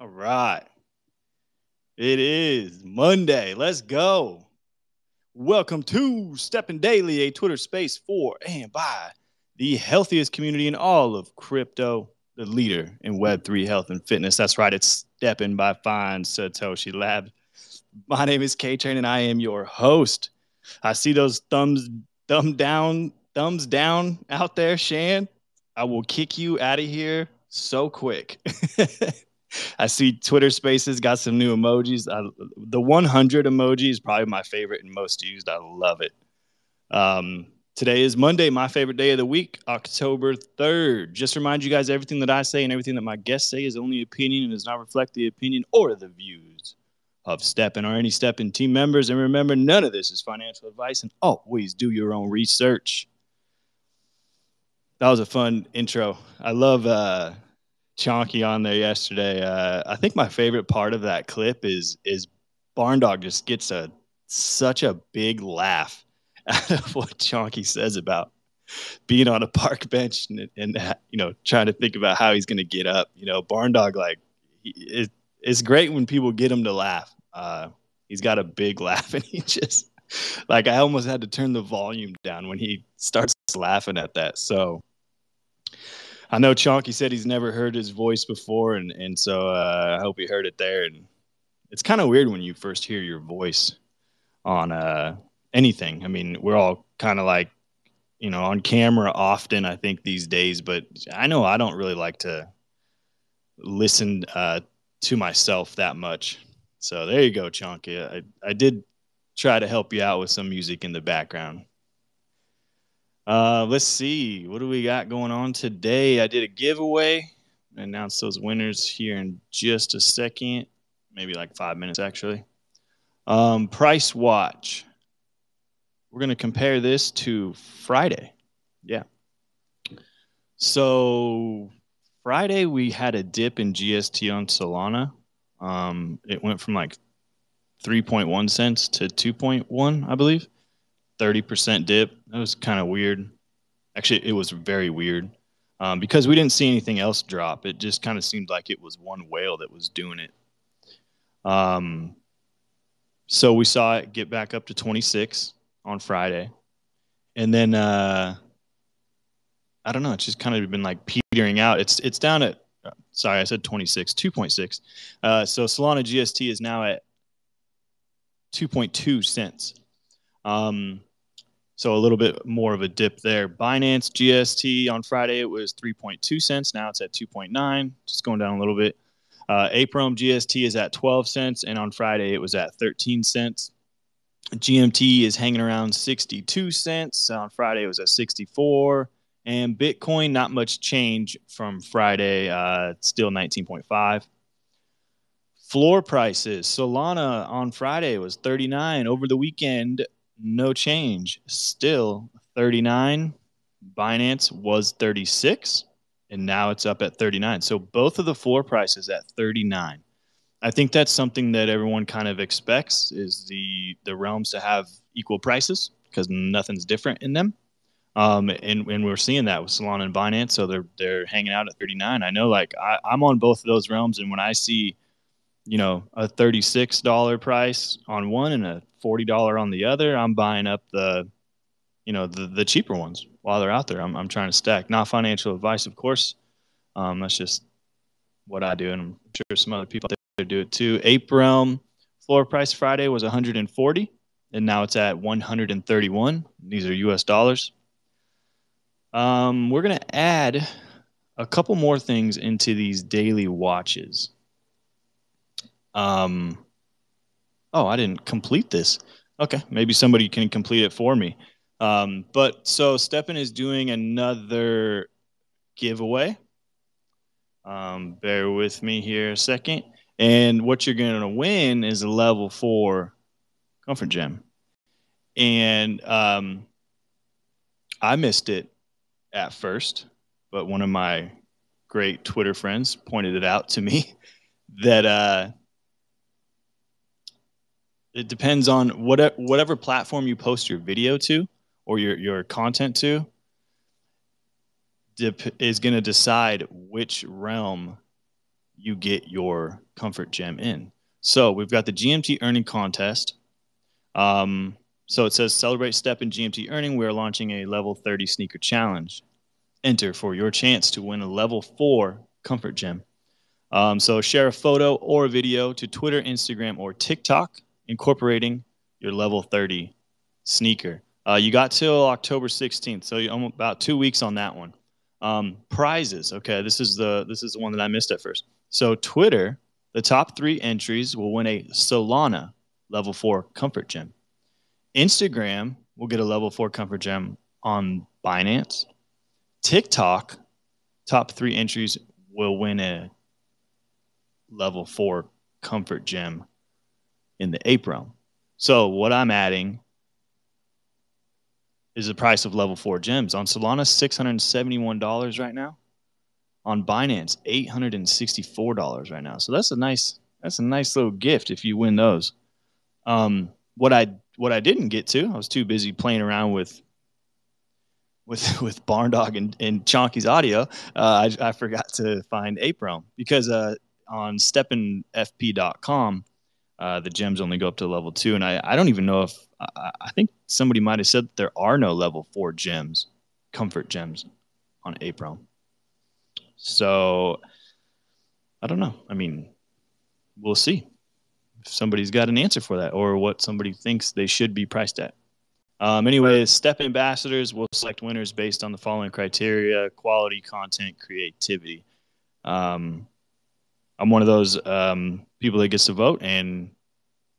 All right. It is Monday. Let's go. Welcome to STEPN Daily, a Twitter space for and by the healthiest community in all of crypto, the leader in Web3 health and fitness. That's right. It's STEPN by Find Satoshi Lab. My name is K Train and I am your host. I see those thumbs, thumb down, thumbs down out there, Shan. I will kick you out of here so quick. I see Twitter Spaces got some new emojis. I, the 100 emoji is probably my favorite and most used. I love it. Um, today is Monday, my favorite day of the week, October 3rd. Just remind you guys everything that I say and everything that my guests say is only opinion and does not reflect the opinion or the views of STEPN or any STEPN team members. And remember, none of this is financial advice and always do your own research. That was a fun intro. I love uh, Chonky on there yesterday. Uh, I think my favorite part of that clip is is Barn Dog just gets a such a big laugh out of what Chonky says about being on a park bench and, and you know trying to think about how he's going to get up. You know, Barn Dog like it, it's great when people get him to laugh. Uh, he's got a big laugh and he just like I almost had to turn the volume down when he starts laughing at that. So I know Chonky said he's never heard his voice before, and and so uh, I hope he heard it there. And it's kind of weird when you first hear your voice on uh, anything. I mean, we're all kind of like, you know, on camera often. I think these days, but I know I don't really like to listen uh, to myself that much. So there you go, Chonky. I I did try to help you out with some music in the background. Uh, let's see. What do we got going on today? I did a giveaway. Announce those winners here in just a second, maybe like five minutes actually. Um, price watch. We're going to compare this to Friday. Yeah. So Friday we had a dip in GST on Solana. Um, it went from like 3.1 cents to 2.1, I believe. 30% dip. That was kind of weird. Actually, it was very weird um, because we didn't see anything else drop. It just kind of seemed like it was one whale that was doing it. Um, so we saw it get back up to 26 on Friday. And then, uh, I don't know, it's just kind of been like petering out. It's, it's down at, sorry, I said 26, 2.6. Uh, so Solana GST is now at 2.2 cents. Um, so a little bit more of a dip there. Binance GST on Friday it was 3.2 cents. Now it's at 2.9, just going down a little bit. Uh, Ape Realm GST is at 12 cents, and on Friday it was at 13 cents. GMT is hanging around 62 cents. On Friday it was at 64. And Bitcoin, not much change from Friday, uh, still 19.5. Floor prices. Solana on Friday was 39. Over the weekend, no change. Still 39. Binance was 36 and now it's up at 39. So both of the floor prices at 39. I think that's something that everyone kind of expects is the the realms to have equal prices because nothing's different in them. Um, and, and we're seeing that with Solana and Binance. So they're they're hanging out at 39. I know like I, I'm on both of those realms and when I see you know, a $36 price on one and a $40 on the other, I'm buying up the, you know, the, the cheaper ones while they're out there. I'm, I'm trying to stack. Not financial advice, of course. Um, that's just what I do. And I'm sure some other people out there do it too. Ape Realm floor price Friday was 140 and now it's at 131. These are US dollars. Um, we're going to add a couple more things into these daily watches. Um, oh, I didn't complete this. Okay, maybe somebody can complete it for me. Um, but so STEPN is doing another giveaway. Um, bear with me here a second. And what you're going to win is a level four comfort gem. And um, I missed it at first, but one of my great Twitter friends pointed it out to me that uh, it depends on whatever whatever platform you post your video to or your your content to is going to decide which realm you get your comfort gem in. So we've got the GMT earning contest. Um, so it says celebrate STEPN GMT earning. We are launching a level 30 sneaker challenge. Enter for your chance to win a level four comfort gem. Um, so share a photo or a video to Twitter, Instagram, or TikTok incorporating your level 30 sneaker. Uh, you got till October 16th, so you're about two weeks on that one. Um, prizes. Okay, this is the this is the one that I missed at first. So Twitter, the top three entries will win a Solana level four comfort gem. Instagram will get a level four comfort gem on Binance. TikTok, top three entries will win a level four comfort gem in the realm. So what I'm adding is the price of level four gems on Solana, six hundred and seventy-one dollars right now. On Binance, eight hundred and sixty-four dollars right now. So that's a nice that's a nice little gift if you win those. Um, what I what I didn't get to, I was too busy playing around with with with Barn Dog and, and Chonky's audio. Uh, I, I forgot to find Ape Realm because uh, on stepnfp.com, uh, the gems only go up to level two, and I, I don't even know if I, I think somebody might have said that there are no level four gems, comfort gems, on Ape Realm. So I don't know. I mean, we'll see if somebody's got an answer for that or what somebody thinks they should be priced at. Um, anyway, Step Ambassadors will select winners based on the following criteria quality, content, creativity. Um, I'm one of those um, people that gets to vote, and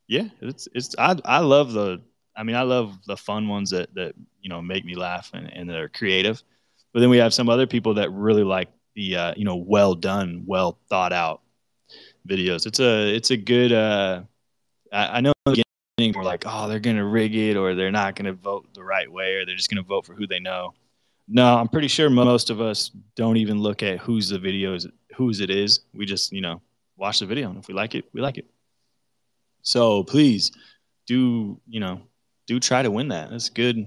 yeah, it's it's I I love the I mean I love the fun ones that that you know make me laugh and, and that are creative, but then we have some other people that really like the uh, you know well done, well thought out videos. It's a it's a good. Uh, I, I know we're like, oh, they're gonna rig it, or they're not gonna vote the right way, or they're just gonna vote for who they know. No, I'm pretty sure most of us don't even look at whose the video is, whose it is. We just, you know, watch the video, and if we like it, we like it. So please, do you know, do try to win that. That's a good,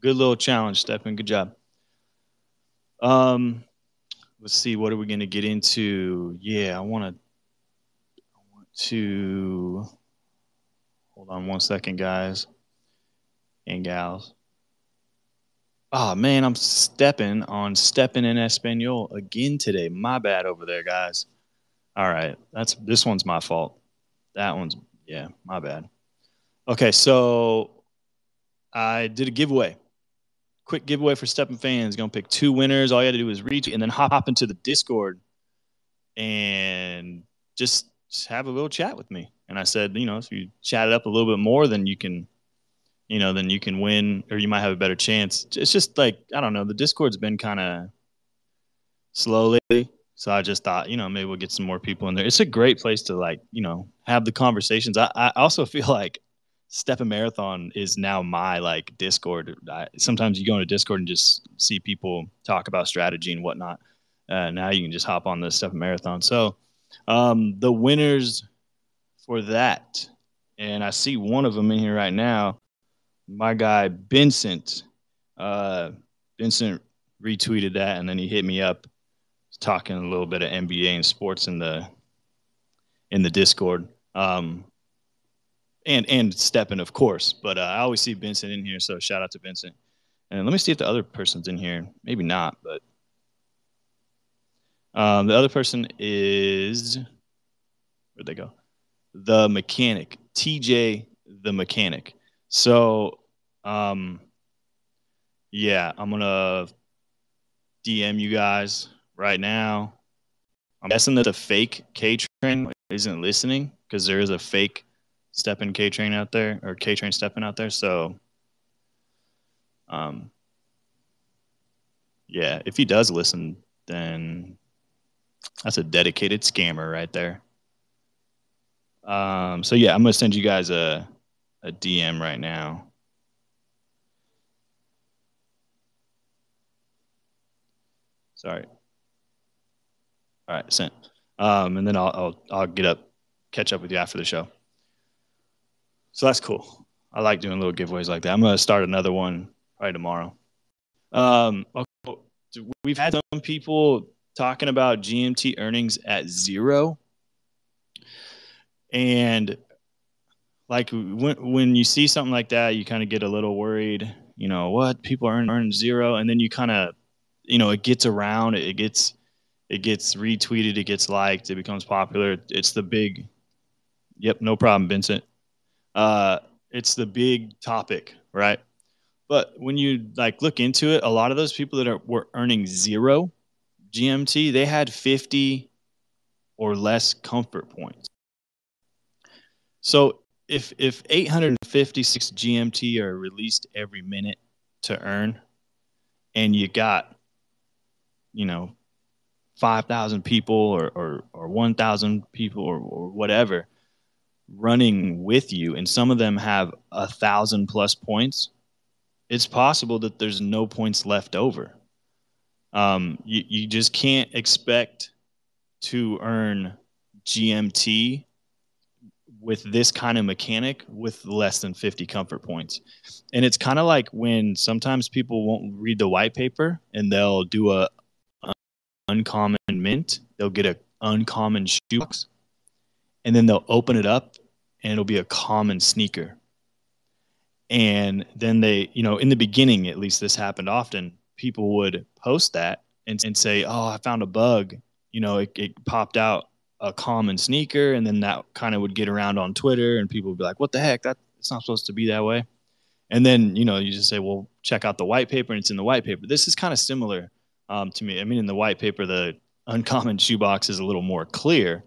good little challenge, Stephen. Good job. Um, let's see, what are we gonna get into? Yeah, I want to, I want to. Hold on one second, guys and gals. Oh man, I'm stepping on stepping in Espanol again today. My bad over there, guys. All right, that's this one's my fault. That one's yeah, my bad. Okay, so I did a giveaway. Quick giveaway for STEPN fans. Gonna pick two winners. All you had to do was reach and then hop into the Discord and just, just have a little chat with me. And I said, you know, if you chat it up a little bit more, then you can you know, then you can win or you might have a better chance. It's just like, I don't know, the Discord's been kind of slow lately. So I just thought, you know, maybe we'll get some more people in there. It's a great place to like, you know, have the conversations. I, I also feel like Step Marathon is now my like Discord. I, sometimes you go into Discord and just see people talk about strategy and whatnot. Uh, now you can just hop on the Step Marathon. So um, the winners for that, and I see one of them in here right now my guy Vincent, uh, Vincent retweeted that, and then he hit me up talking a little bit of NBA and sports in the in the Discord. Um, and and STEPN, of course. But uh, I always see Vincent in here, so shout out to Vincent. And let me see if the other person's in here. Maybe not, but um, the other person is where'd they go? The mechanic, TJ, the mechanic. So, um, yeah, I'm gonna DM you guys right now. I'm guessing that the fake K train isn't listening because there is a fake stepping K train out there or K train stepping out there. So, um, yeah, if he does listen, then that's a dedicated scammer right there. Um, so yeah, I'm gonna send you guys a a DM right now. Sorry. All right, sent. Um, and then I'll, I'll I'll get up, catch up with you after the show. So that's cool. I like doing little giveaways like that. I'm gonna start another one probably tomorrow. Um, okay. we've had some people talking about GMT earnings at zero. And like when when you see something like that, you kind of get a little worried. You know what? People earn earn zero, and then you kind of, you know, it gets around. It gets it gets retweeted. It gets liked. It becomes popular. It's the big. Yep, no problem, Vincent. Uh, it's the big topic, right? But when you like look into it, a lot of those people that are were earning zero GMT, they had 50 or less comfort points. So if if 856 GMT are released every minute to earn, and you got, you know, 5,000 people or or, or 1,000 people or, or whatever running with you, and some of them have a thousand plus points, it's possible that there's no points left over. Um, you, you just can't expect to earn GMT with this kind of mechanic with less than 50 comfort points. And it's kind of like when sometimes people won't read the white paper and they'll do a, a uncommon mint. They'll get a uncommon shoebox and then they'll open it up and it'll be a common sneaker. And then they, you know, in the beginning, at least this happened often, people would post that and, and say, Oh, I found a bug. You know, it, it popped out a common sneaker. And then that kind of would get around on Twitter and people would be like, What the heck? That it's not supposed to be that way. And then, you know, you just say, Well, check out the white paper and it's in the white paper. This is kind of similar um, to me. I mean, in the white paper, the uncommon shoebox is a little more clear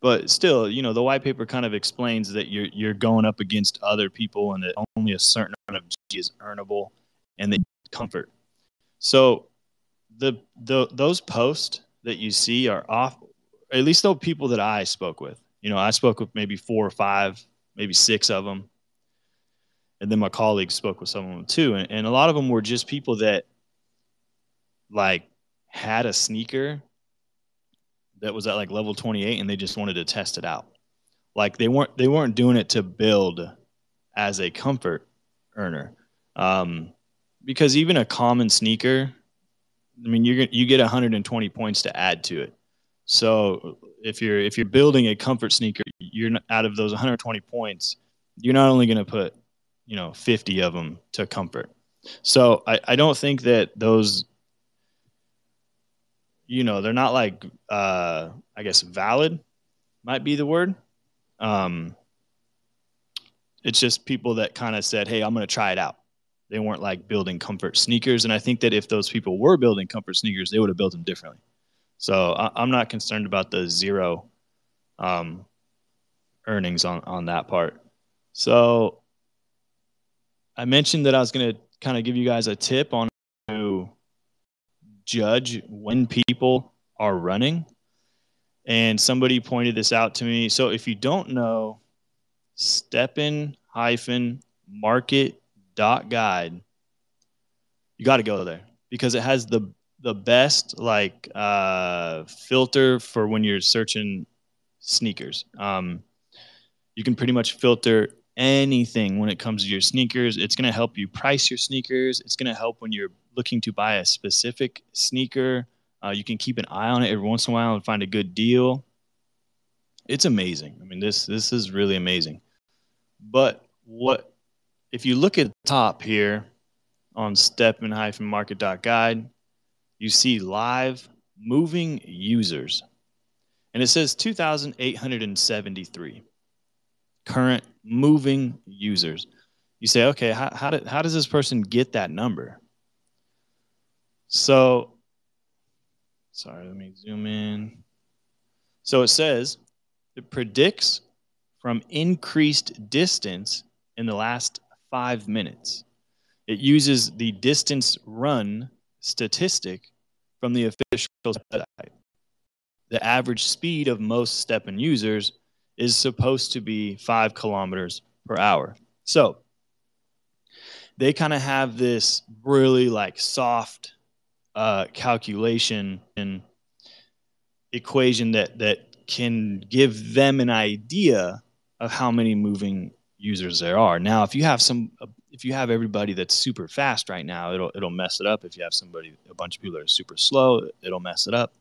but still, you know, the white paper kind of explains that you're you're going up against other people and that only a certain amount of G is earnable and that comfort. So the the those posts that you see are off at least those people that I spoke with. You know, I spoke with maybe four or five, maybe six of them. And then my colleagues spoke with some of them too. And, and a lot of them were just people that like had a sneaker that was at like level 28 and they just wanted to test it out. Like they weren't they weren't doing it to build as a comfort earner. Um, because even a common sneaker, I mean, you're you get 120 points to add to it. So if you're if you're building a comfort sneaker, you're out of those 120 points, you're not only going to put you know 50 of them to comfort. So I, I don't think that those you know they're not like uh, I guess valid might be the word. Um, it's just people that kind of said, "Hey, I'm going to try it out." They weren't like building comfort sneakers, and I think that if those people were building comfort sneakers, they would have built them differently. So I, am not concerned about the zero um, earnings on on that part. So I mentioned that I was going to kind of give you guys a tip on to judge when people are running. And somebody pointed this out to me. So if you don't know, STEPN hyphen market dot guide, you got to go there because it has the the best like uh, filter for when you're searching sneakers. Um, you can pretty much filter anything when it comes to your sneakers. It's going to help you price your sneakers. It's going to help when you're looking to buy a specific sneaker. Uh, you can keep an eye on it every once in a while and find a good deal. It's amazing. I mean, this this is really amazing. But what if you look at the top here on stepn-market.guide, you see live moving users. And it says 2,873 current moving users. You say, okay, how, how, did, how does this person get that number? So, sorry, let me zoom in. So it says it predicts from increased distance in the last five minutes. It uses the distance run statistic from the official website. The average speed of most STEPN users is supposed to be five kilometers per hour. So they kind of have this really like soft uh, calculation and equation that that can give them an idea of how many moving users there are. Now, if you have some, if you have everybody that's super fast right now, it'll it'll mess it up. If you have somebody, a bunch of people that are super slow, it'll mess it up.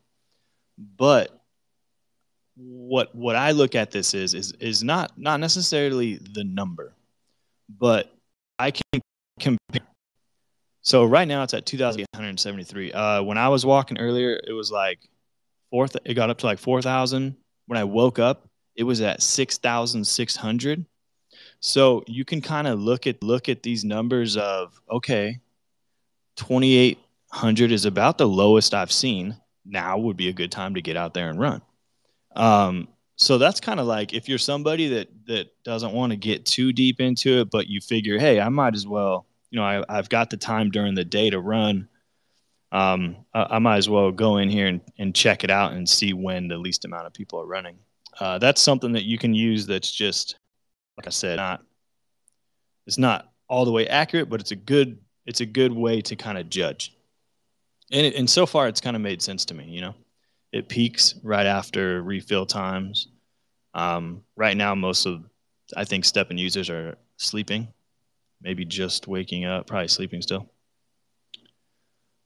But what what I look at this is is is not not necessarily the number, but I can compare. So right now it's at 2,873. Uh, when I was walking earlier, it was like fourth. It got up to like 4,000. When I woke up, it was at 6,600. So you can kind of look at look at these numbers of okay, 2,800 is about the lowest I've seen. Now would be a good time to get out there and run. Um, so that's kind of like if you're somebody that that doesn't want to get too deep into it, but you figure, hey, I might as well, you know, I, I've got the time during the day to run. Um, I, I might as well go in here and, and check it out and see when the least amount of people are running. Uh, that's something that you can use. That's just like I said, not it's not all the way accurate, but it's a good it's a good way to kind of judge. And it, and so far, it's kind of made sense to me. You know it peaks right after refill times. Um, right now, most of I think STEPN users are sleeping, maybe just waking up, probably sleeping still.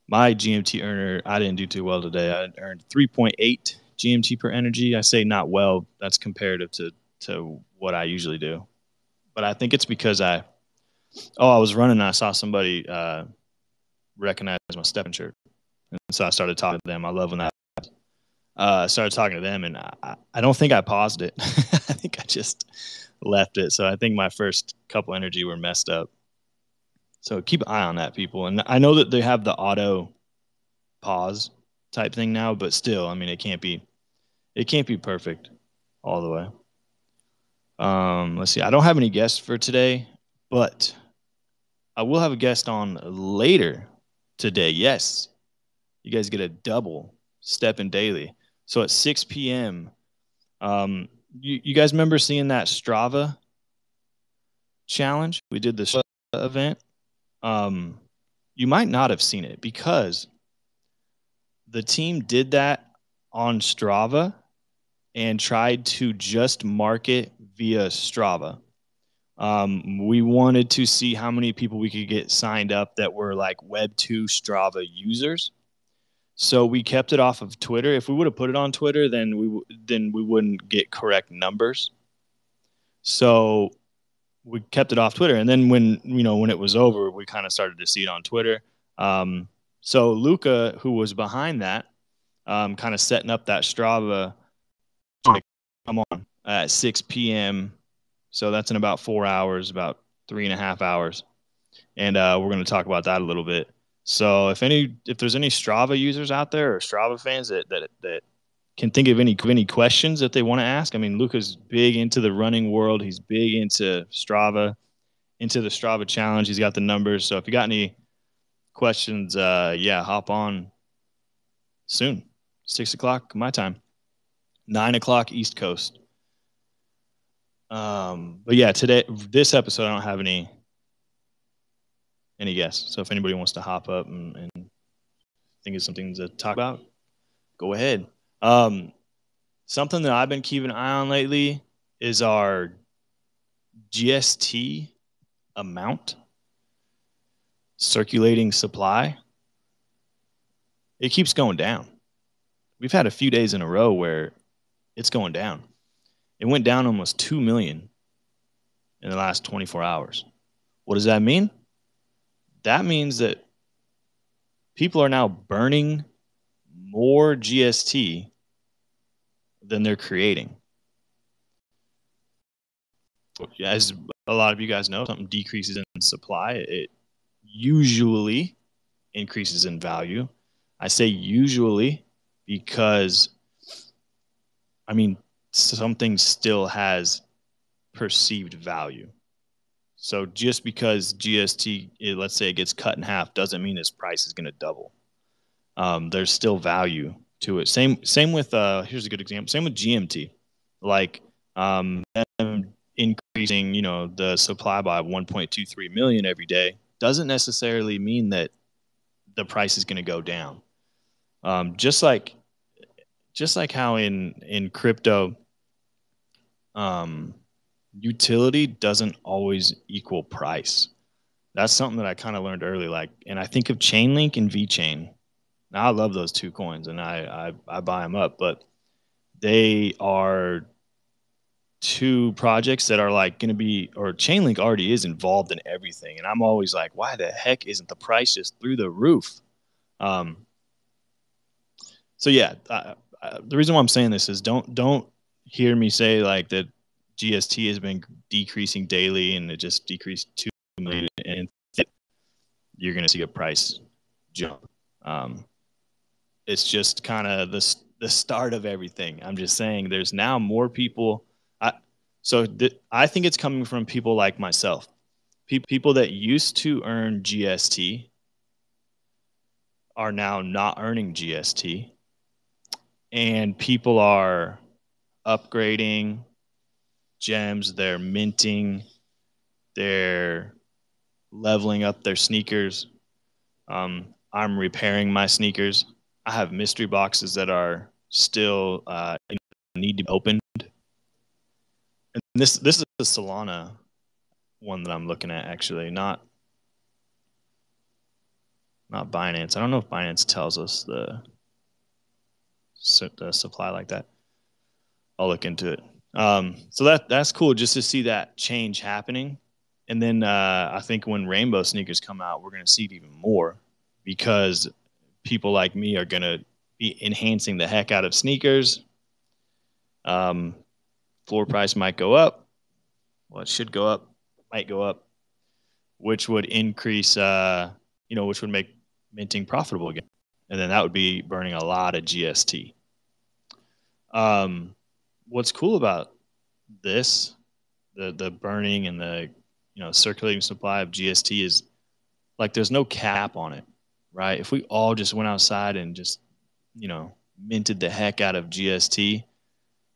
My GMT earner, I didn't do too well today. I earned 3.8 GMT per energy. I say not well. That's comparative to to what I usually do, but I think it's because I, oh, I was running and I saw somebody uh, recognize my STEPN shirt, and so I started talking to them. I love when that uh, started talking to them, and I, I don't think I paused it. I think I just left it. So I think my first couple energy were messed up. So keep an eye on that, people. And I know that they have the auto pause type thing now, but still, I mean, it can't be, it can't be perfect all the way. Um, let's see. I don't have any guests for today, but I will have a guest on later today. Yes, you guys get a double STEPN daily. So at 6 p.m., um, you, you guys remember seeing that Strava challenge? We did this event. Um, you might not have seen it because the team did that on Strava and tried to just market via Strava. Um, we wanted to see how many people we could get signed up that were like Web2 Strava users. So we kept it off of Twitter. If we would have put it on Twitter, then we then we wouldn't get correct numbers. So we kept it off Twitter, and then when you know when it was over, we kind of started to see it on Twitter. Um, so Luca, who was behind that, um, kind of setting up that Strava. Come on at 6 p.m. So that's in about four hours, about three and a half hours, and uh, we're going to talk about that a little bit. So if any if there's any Strava users out there or Strava fans that that that can think of any any questions that they want to ask, I mean Luca's big into the running world. He's big into Strava, into the Strava challenge. He's got the numbers. So if you got any questions, uh, yeah, hop on soon. Six o'clock my time, nine o'clock East Coast. Um, but yeah, today this episode I don't have any any guests. So if anybody wants to hop up and, and think of something to talk about, go ahead. Um, something that I've been keeping an eye on lately is our GST amount circulating supply. It keeps going down. We've had a few days in a row where it's going down. It went down almost 2 million in the last 24 hours. What does that mean? that means that people are now burning more GST than they're creating. As a lot of you guys know, something decreases in supply, it usually increases in value. I say usually because, I mean, something still has perceived value. So just because GST, eh, let's say it gets cut in half, doesn't mean its price is going to double. Um, there's still value to it. Same same with uh, here's a good example. Same with GMT, like um, increasing you know the supply by 1.23 million every day doesn't necessarily mean that the price is going to go down. Um, just like just like how in in crypto, um, utility doesn't always equal price. That's something that I kind of learned early. Like, and I think of Chainlink and VeChain Now I love those two coins and I I, I buy them up, but they are two projects that are like going to be or chainlink already is involved in everything and i'm always like why the heck isn't the price just through the roof um so yeah The reason why i'm saying this is don't don't hear me say like that gst has been decreasing daily and it just decreased 2 million and you're going to see a price jump. Um it's just kind of the the start of everything. I'm just saying there's now more people I so th- I think it's coming from people like myself, Pe- people that used to earn GST are now not earning GST, and people are upgrading gems. They're minting. They're leveling up their sneakers. Um, I'm repairing my sneakers. I have mystery boxes that are still uh, need to be opened and this this is the Solana one that I'm looking at actually, not not Binance. I don't know if Binance tells us the the supply like that. I'll look into it. Um, so that that's cool just to see that change happening. And then uh, I think when rainbow sneakers come out, we're going to see it even more because people like me are going to be enhancing the heck out of sneakers. Um, floor price might go up. Well, it should go up, might go up, which would increase, uh, you know, which would make minting profitable again. And then that would be burning a lot of GST. Um, what's cool about this, the the burning and the you know circulating supply of GST is like there's no cap on it, right? If we all just went outside and just you know minted the heck out of GST,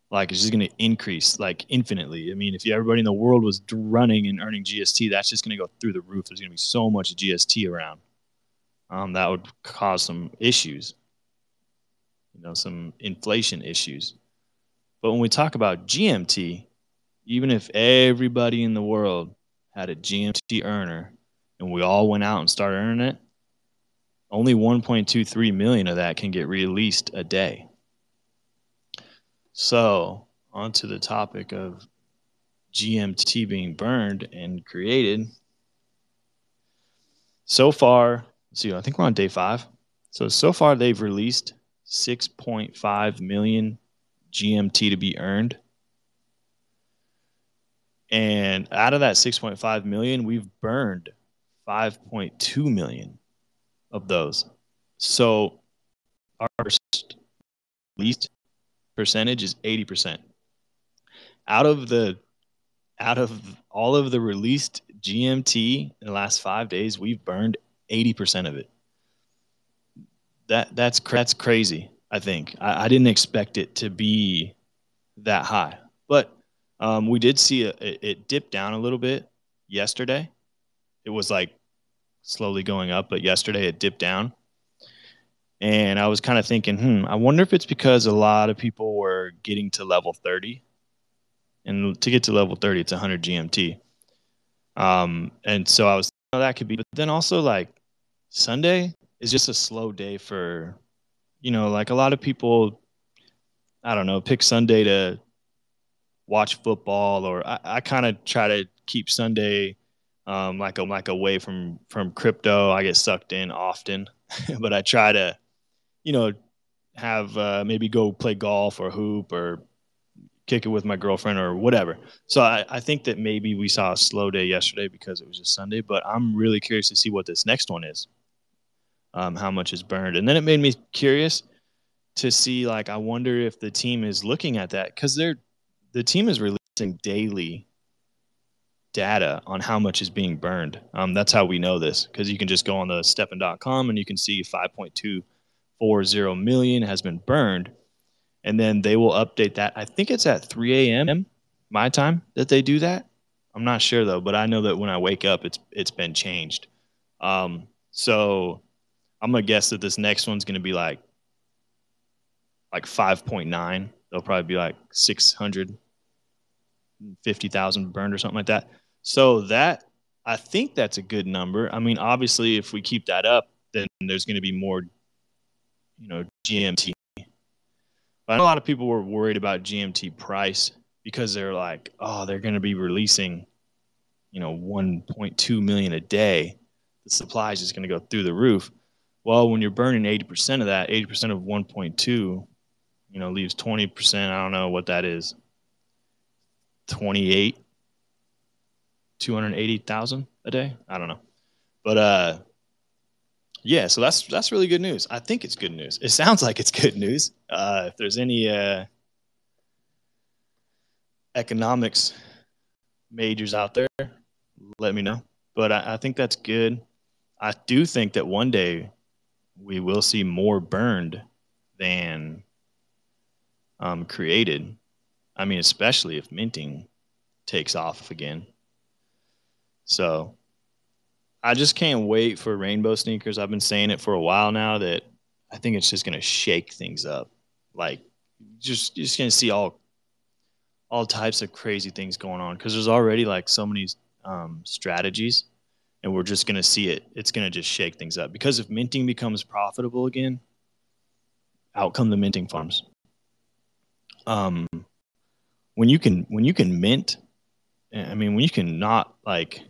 like it's just going to increase like infinitely. I mean, if everybody in the world was running and earning GST, that's just going to go through the roof. There's going to be so much GST around. Um, that would cause some issues, you know, some inflation issues. But when we talk about GMT, even if everybody in the world had a GMT earner and we all went out and started earning it, only 1.23 million of that can get released a day. So, on to the topic of GMT being burned and created. So far, see, I think we're on day five. So, so far, they've released 6.5 million GMT to be earned. And out of that 6.5 million, we've burned 5.2 million of those. So, our least percentage is 80%. Out of the out of all of the released GMT in the last 5 days, we've burned 80% of it. That that's that's crazy, I think. I, I didn't expect it to be that high. But um, we did see a, it, it dipped down a little bit yesterday. It was like slowly going up, but yesterday it dipped down. And I was kind of thinking, hmm, I wonder if it's because a lot of people were getting to level 30. And to get to level 30, it's 100 GMT. Um, and so I was, oh, that could be. But then also, like, Sunday is just a slow day for, you know, like a lot of people, I don't know, pick Sunday to watch football, or I, I kind of try to keep Sunday um, like a like away from from crypto. I get sucked in often, but I try to you know, have uh, maybe go play golf or hoop or kick it with my girlfriend or whatever. So I, I think that maybe we saw a slow day yesterday because it was just Sunday, but I'm really curious to see what this next one is. Um, how much is burned. And then it made me curious to see like I wonder if the team is looking at that because they're the team is releasing daily data on how much is being burned. Um, that's how we know this because you can just go on the STEPN.com and you can see 5.2 4.0 million has been burned. And then they will update that. I think it's at 3 a.m. my time that they do that. I'm not sure though, but I know that when I wake up, it's it's been changed. Um, so I'm gonna guess that this next one's gonna be like like 5.9. They'll probably be like 650,000 burned or something like that. So that I think that's a good number. I mean, obviously, if we keep that up, then there's going to be more you know, GMT. But a lot of people were worried about GMT price because they're like, oh, they're going to be releasing, you know, 1.2 million a day. The supply is just going to go through the roof. Well, when you're burning 80% of that, 80% of 1.2, you know, leaves 20%. I don't know what that is. 28, 280,000 a day. I don't know. But, uh, yeah, so that's that's really good news. I think it's good news. It sounds like it's good news. Uh, if there's any uh, economics majors out there, let me know. But I, I think that's good. I do think that one day we will see more burned than um, created. I mean, especially if minting takes off again. So I just can't wait for rainbow sneakers. I've been saying it for a while now that I think it's just going to shake things up. Like just just going to see all all types of crazy things going on because there's already like so many um, strategies and we're just going to see it it's going to just shake things up. Because if minting becomes profitable again out come the minting farms. Um when you can when you can mint i mean when you can not like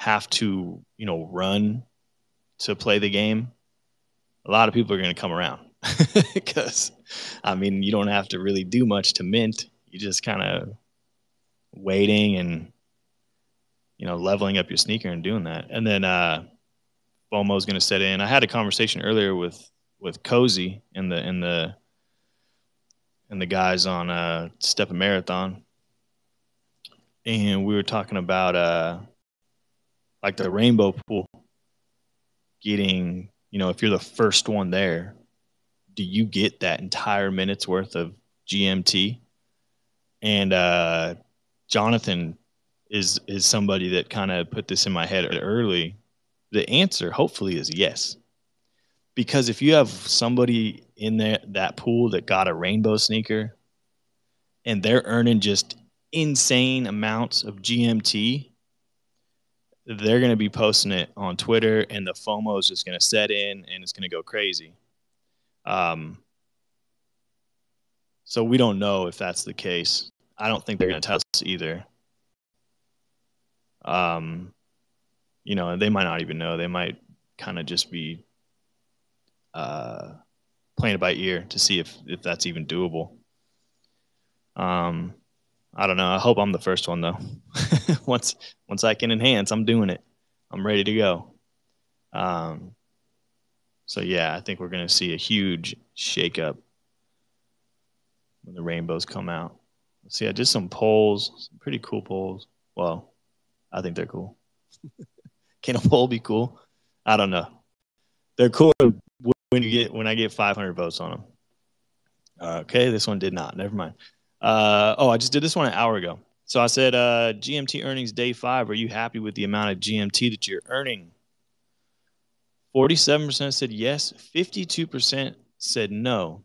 have to, you know, run to play the game, a lot of people are going to come around. Because, I mean, you don't have to really do much to mint. You just kind of waiting and, you know, leveling up your sneaker and doing that. And then uh, FOMO is going to set in. I had a conversation earlier with with Cozy and the and the and the guys on uh, Step a Marathon, and we were talking about uh, like the rainbow pool getting, you know, if you're the first one there, do you get that entire minute's worth of GMT? And uh, Jonathan is is somebody that kind of put this in my head early. The answer, hopefully, is yes, because if you have somebody in there that pool that got a rainbow sneaker, and they're earning just insane amounts of GMT, they're going to be posting it on Twitter, and the FOMO is just going to set in, and it's going to go crazy. Um, so we don't know if that's the case. I don't think they're going to tell us either. Um, you know, they might not even know. They might kind of just be uh, playing it by ear to see if if that's even doable. Um, I don't know. I hope I'm the first one though. once once I can enhance, I'm doing it. I'm ready to go. Um, so yeah, I think we're going to see a huge shakeup when the rainbows come out. Let's see, I did some polls, some pretty cool polls. Well, I think they're cool. can a poll be cool? I don't know. They're cool when you get when I get 500 votes on them. Okay, this one did not. Never mind. Uh, oh, I just did this one an hour ago. So I said, uh, GMT earnings day five. Are you happy with the amount of GMT that you're earning? 47% said yes. 52% said no.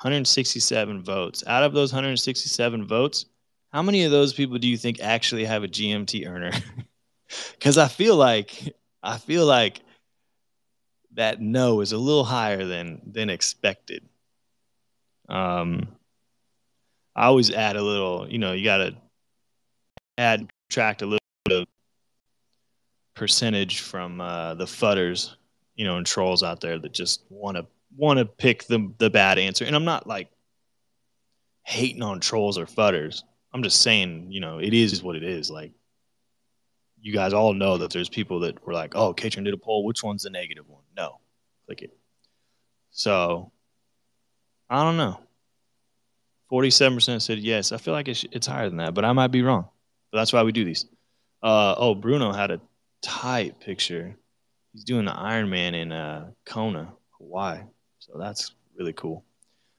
167 votes. Out of those 167 votes, how many of those people do you think actually have a GMT earner? Because I feel like I feel like that no is a little higher than than expected. Um, I always add a little, you know, you got to add, track a little bit of percentage from uh, the fudders, you know, and trolls out there that just want to want to pick the the bad answer. And I'm not like hating on trolls or fudders. I'm just saying, you know, it is what it is. Like you guys all know that there's people that were like, "Oh, K Train did a poll. Which one's the negative one?" No, click it. So I don't know. 47% said yes. I feel like it's, it's higher than that, but I might be wrong. But that's why we do these. Uh, oh, Bruno had a tight picture. He's doing the Ironman in uh, Kona, Hawaii. So that's really cool.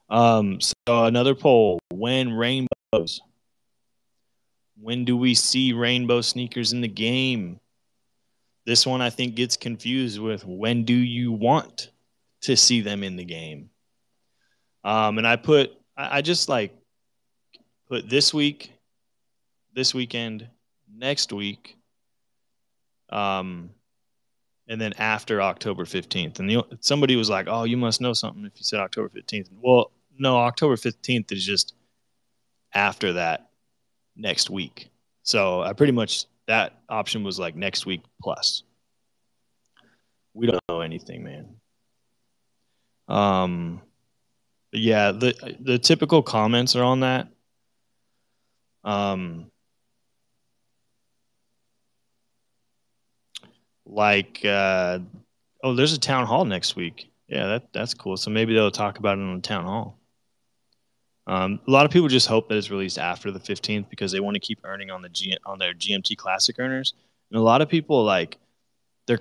Um, so another poll: When rainbows? When do we see rainbow sneakers in the game? This one I think gets confused with when do you want to see them in the game? Um, and I put I, just like put this week, this weekend, next week, um, and then after October 15th. And the, somebody was like, "Oh, you must know something if you said October 15th." Well, no, October 15th is just after that next week. So I pretty much that option was like next week plus. We don't know anything, man. Um, yeah, the the typical comments are on that. Um, like, uh, oh, there's a town hall next week. Yeah, that that's cool. So maybe they'll talk about it on the town hall. Um, a lot of people just hope that it's released after the 15th because they want to keep earning on the G- on their GMT Classic earners. And a lot of people like they're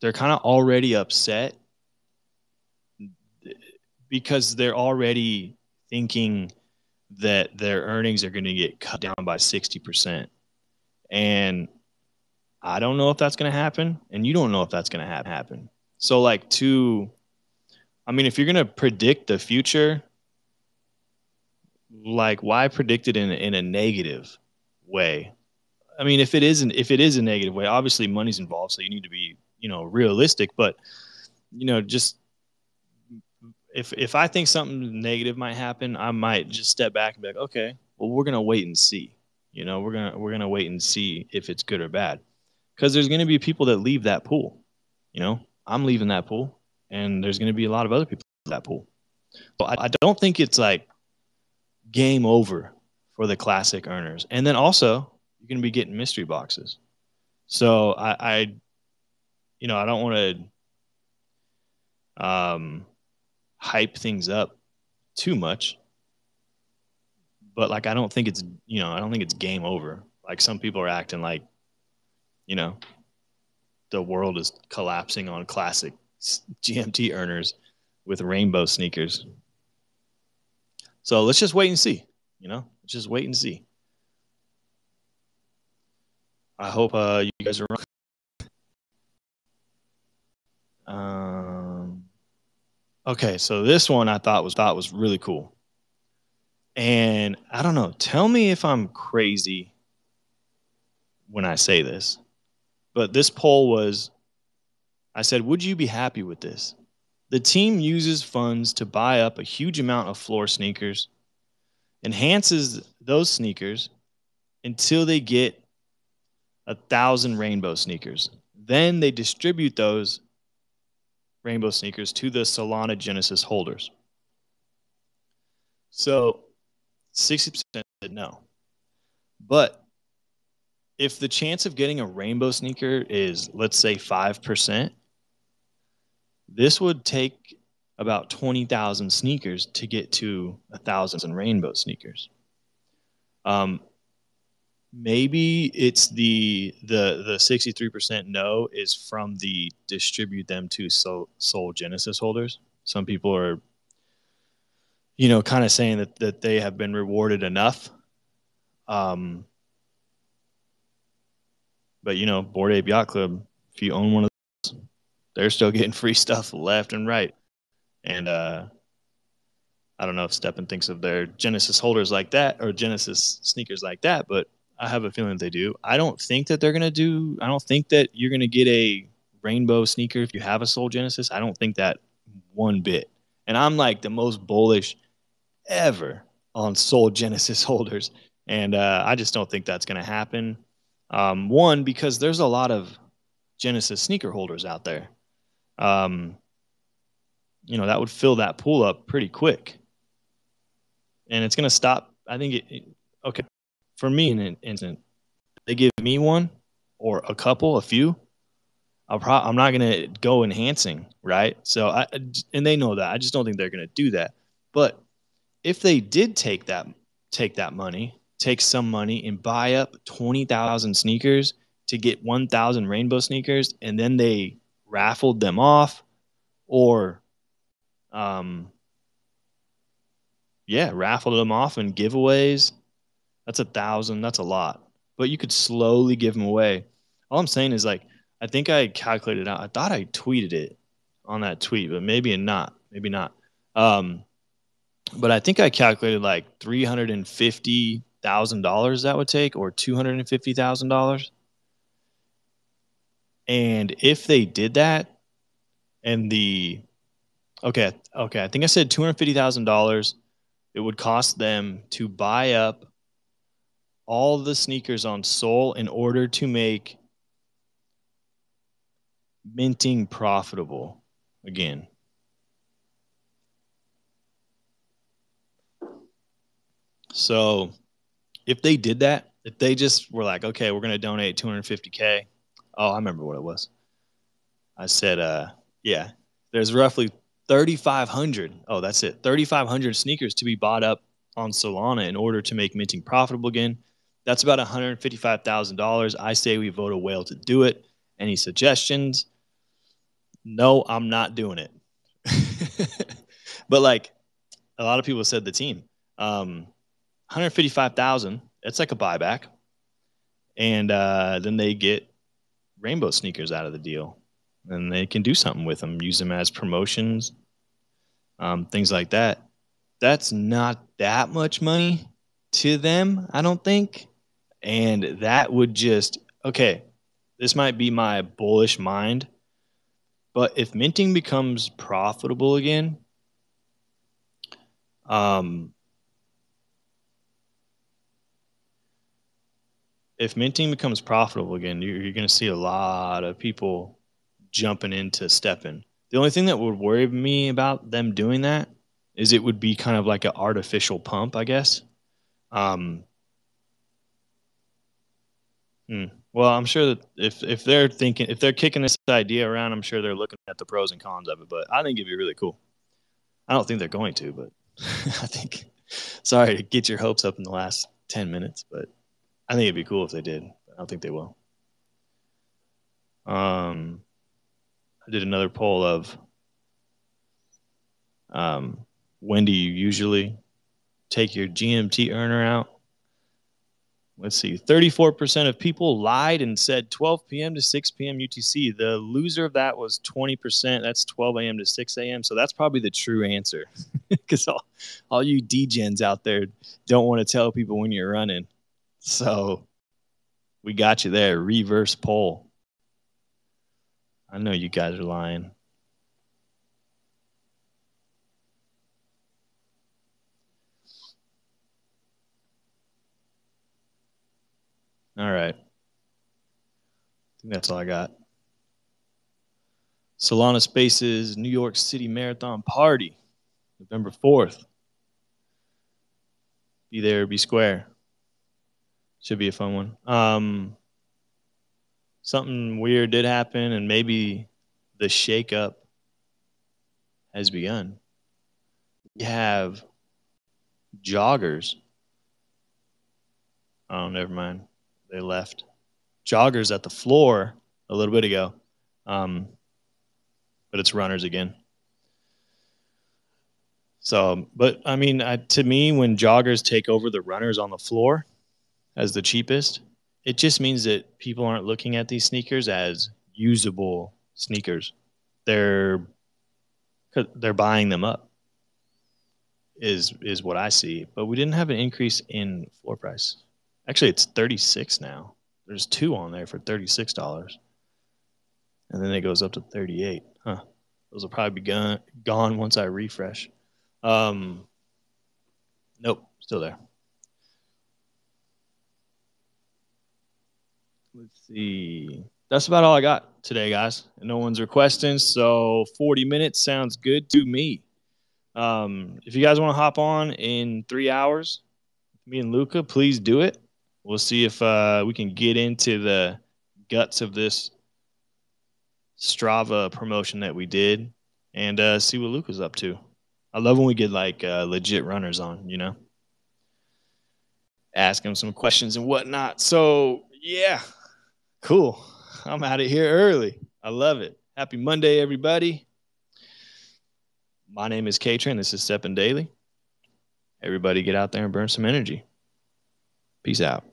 they're kind of already upset because they're already thinking that their earnings are going to get cut down by 60%. And I don't know if that's going to happen and you don't know if that's going to happen. So like to I mean if you're going to predict the future like why predict it in in a negative way? I mean, if it isn't if it is a negative way, obviously money's involved, so you need to be you know realistic. But you know, just if if I think something negative might happen, I might just step back and be like, okay, well, we're gonna wait and see. You know, we're gonna we're gonna wait and see if it's good or bad, because there's gonna be people that leave that pool. You know, I'm leaving that pool, and there's gonna be a lot of other people that pool. So I, I don't think it's like game over for the classic earners. And then also, you're going to be getting mystery boxes. So I, I you know, I don't want to um, hype things up too much. But like, I don't think it's, you know, I don't think it's game over. Like some people are acting like, you know, the world is collapsing on classic GMT earners with rainbow sneakers. So let's just wait and see. You know, let's just wait and see. I hope uh, you guys are wrong. Um, okay, so this one I thought was thought was really cool, and I don't know. Tell me if I'm crazy when I say this, but this poll was. I said, "Would you be happy with this?" The team uses funds to buy up a huge amount of floor sneakers, enhances those sneakers until they get a thousand rainbow sneakers. Then they distribute those rainbow sneakers to the Solana Genesis holders. So 60% said no. But if the chance of getting a rainbow sneaker is, let's say, 5%, this would take about 20,000 sneakers to get to a thousand rainbow sneakers. Um, maybe it's the the the 63% no is from the distribute them to Sol, Sol Genesis holders. Some people are you know kind of saying that that they have been rewarded enough. Um, but you know, Bored Ape Yacht Club, if you own one of they're still getting free stuff left and right. And uh, I don't know if STEPN thinks of their Genesis holders like that or Genesis sneakers like that, but I have a feeling they do. I don't think that they're gonna do. I don't think that you're gonna get a rainbow sneaker if you have a Sol Genesis. I don't think that one bit. And I'm like the most bullish ever on Sol Genesis holders, and uh, I just don't think that's gonna happen. Um, one because there's a lot of Genesis sneaker holders out there um, you know, that would fill that pool up pretty quick. And it's going to stop. I think it, it, okay, for me, in an instant, they give me one or a couple, a few. I'll pro- I'm not going to go enhancing, right? So I, and they know that. I just don't think they're going to do that. But if they did take that, take that money, take some money and buy up 20,000 sneakers to get 1,000 rainbow sneakers, and then they raffled them off or um yeah raffled them off in giveaways. That's a thousand. That's a lot. But you could slowly give them away. All i'm saying is like i think i calculated out i thought i tweeted it on that tweet but maybe not maybe not. Um but i think i calculated like $350000 that would take or $250000 And if they did that, and the okay, okay, I think I said two hundred fifty thousand dollars, it would cost them to buy up all the sneakers on Sol in order to make minting profitable again. So if they did that, if they just were like, okay, we're going to donate 250K. Oh, I remember what it was. I said, uh, yeah, there's roughly 3,500. Oh, that's it. 3,500 sneakers to be bought up on Solana in order to make minting profitable again. That's about $155,000. I say we vote a whale to do it. Any suggestions? No, I'm not doing it. but like a lot of people said the team. Um, 155,000. It's like a buyback. And uh, then they get rainbow sneakers out of the deal. And they can do something with them, use them as promotions, um, things like that. That's not that much money to them, I don't think. And that would just, okay, this might be my bullish mind, but if minting becomes profitable again, um, if minting becomes profitable again, you're, you're going to see a lot of people jumping into STEPN. The only thing that would worry me about them doing that is it would be kind of like an artificial pump, I guess. Um, hmm. Well, I'm sure that if if they're thinking if they're kicking this idea around, I'm sure they're looking at the pros and cons of it. But I think it'd be really cool. I don't think they're going to, but I think. Sorry to get your hopes up in the last ten minutes, but I think it'd be cool if they did. I don't think they will. Um, I did another poll of um, when do you usually take your GMT earner out? Let's see, 34% of people lied and said 12 p.m. to 6 p.m. UTC. The loser of that was 20%. That's 12 a.m. to 6 a.m. So that's probably the true answer because all, all you degens out there don't want to tell people when you're running. So we got you there. Reverse poll. I know you guys are lying. All right. I think that's all I got. Solana Spaces New York City Marathon Party, November 4th. Be there, be square. Should be a fun one. Um, something weird did happen, and maybe the shakeup has begun. We have joggers. Oh, never mind. They left. Joggers at the floor a little bit ago. Um, but it's runners again. So, but I mean, I, to me, when joggers take over the runners on the floor, as the cheapest, it just means that people aren't looking at these sneakers as usable sneakers. They're they're buying them up. Is is what I see. But we didn't have an increase in floor price. Actually, it's 36 now. There's two on there for $36. And then it goes up to 38. Huh. Those will probably be gone, gone once I refresh. Um, nope, still there. Let's see. That's about all I got today, guys. No one's requesting, so 40 minutes sounds good to me. Um, if you guys want to hop on in three hours, me and Luca, please do it. We'll see if uh, we can get into the guts of this Strava promotion that we did and uh, see what Luca's up to. I love when we get like uh, legit runners on, you know, ask them some questions and whatnot. So, yeah, Cool. I'm out of here early. I love it. Happy Monday, everybody. My name is K Train. This is STEPN Daily. Everybody get out there and burn some energy. Peace out.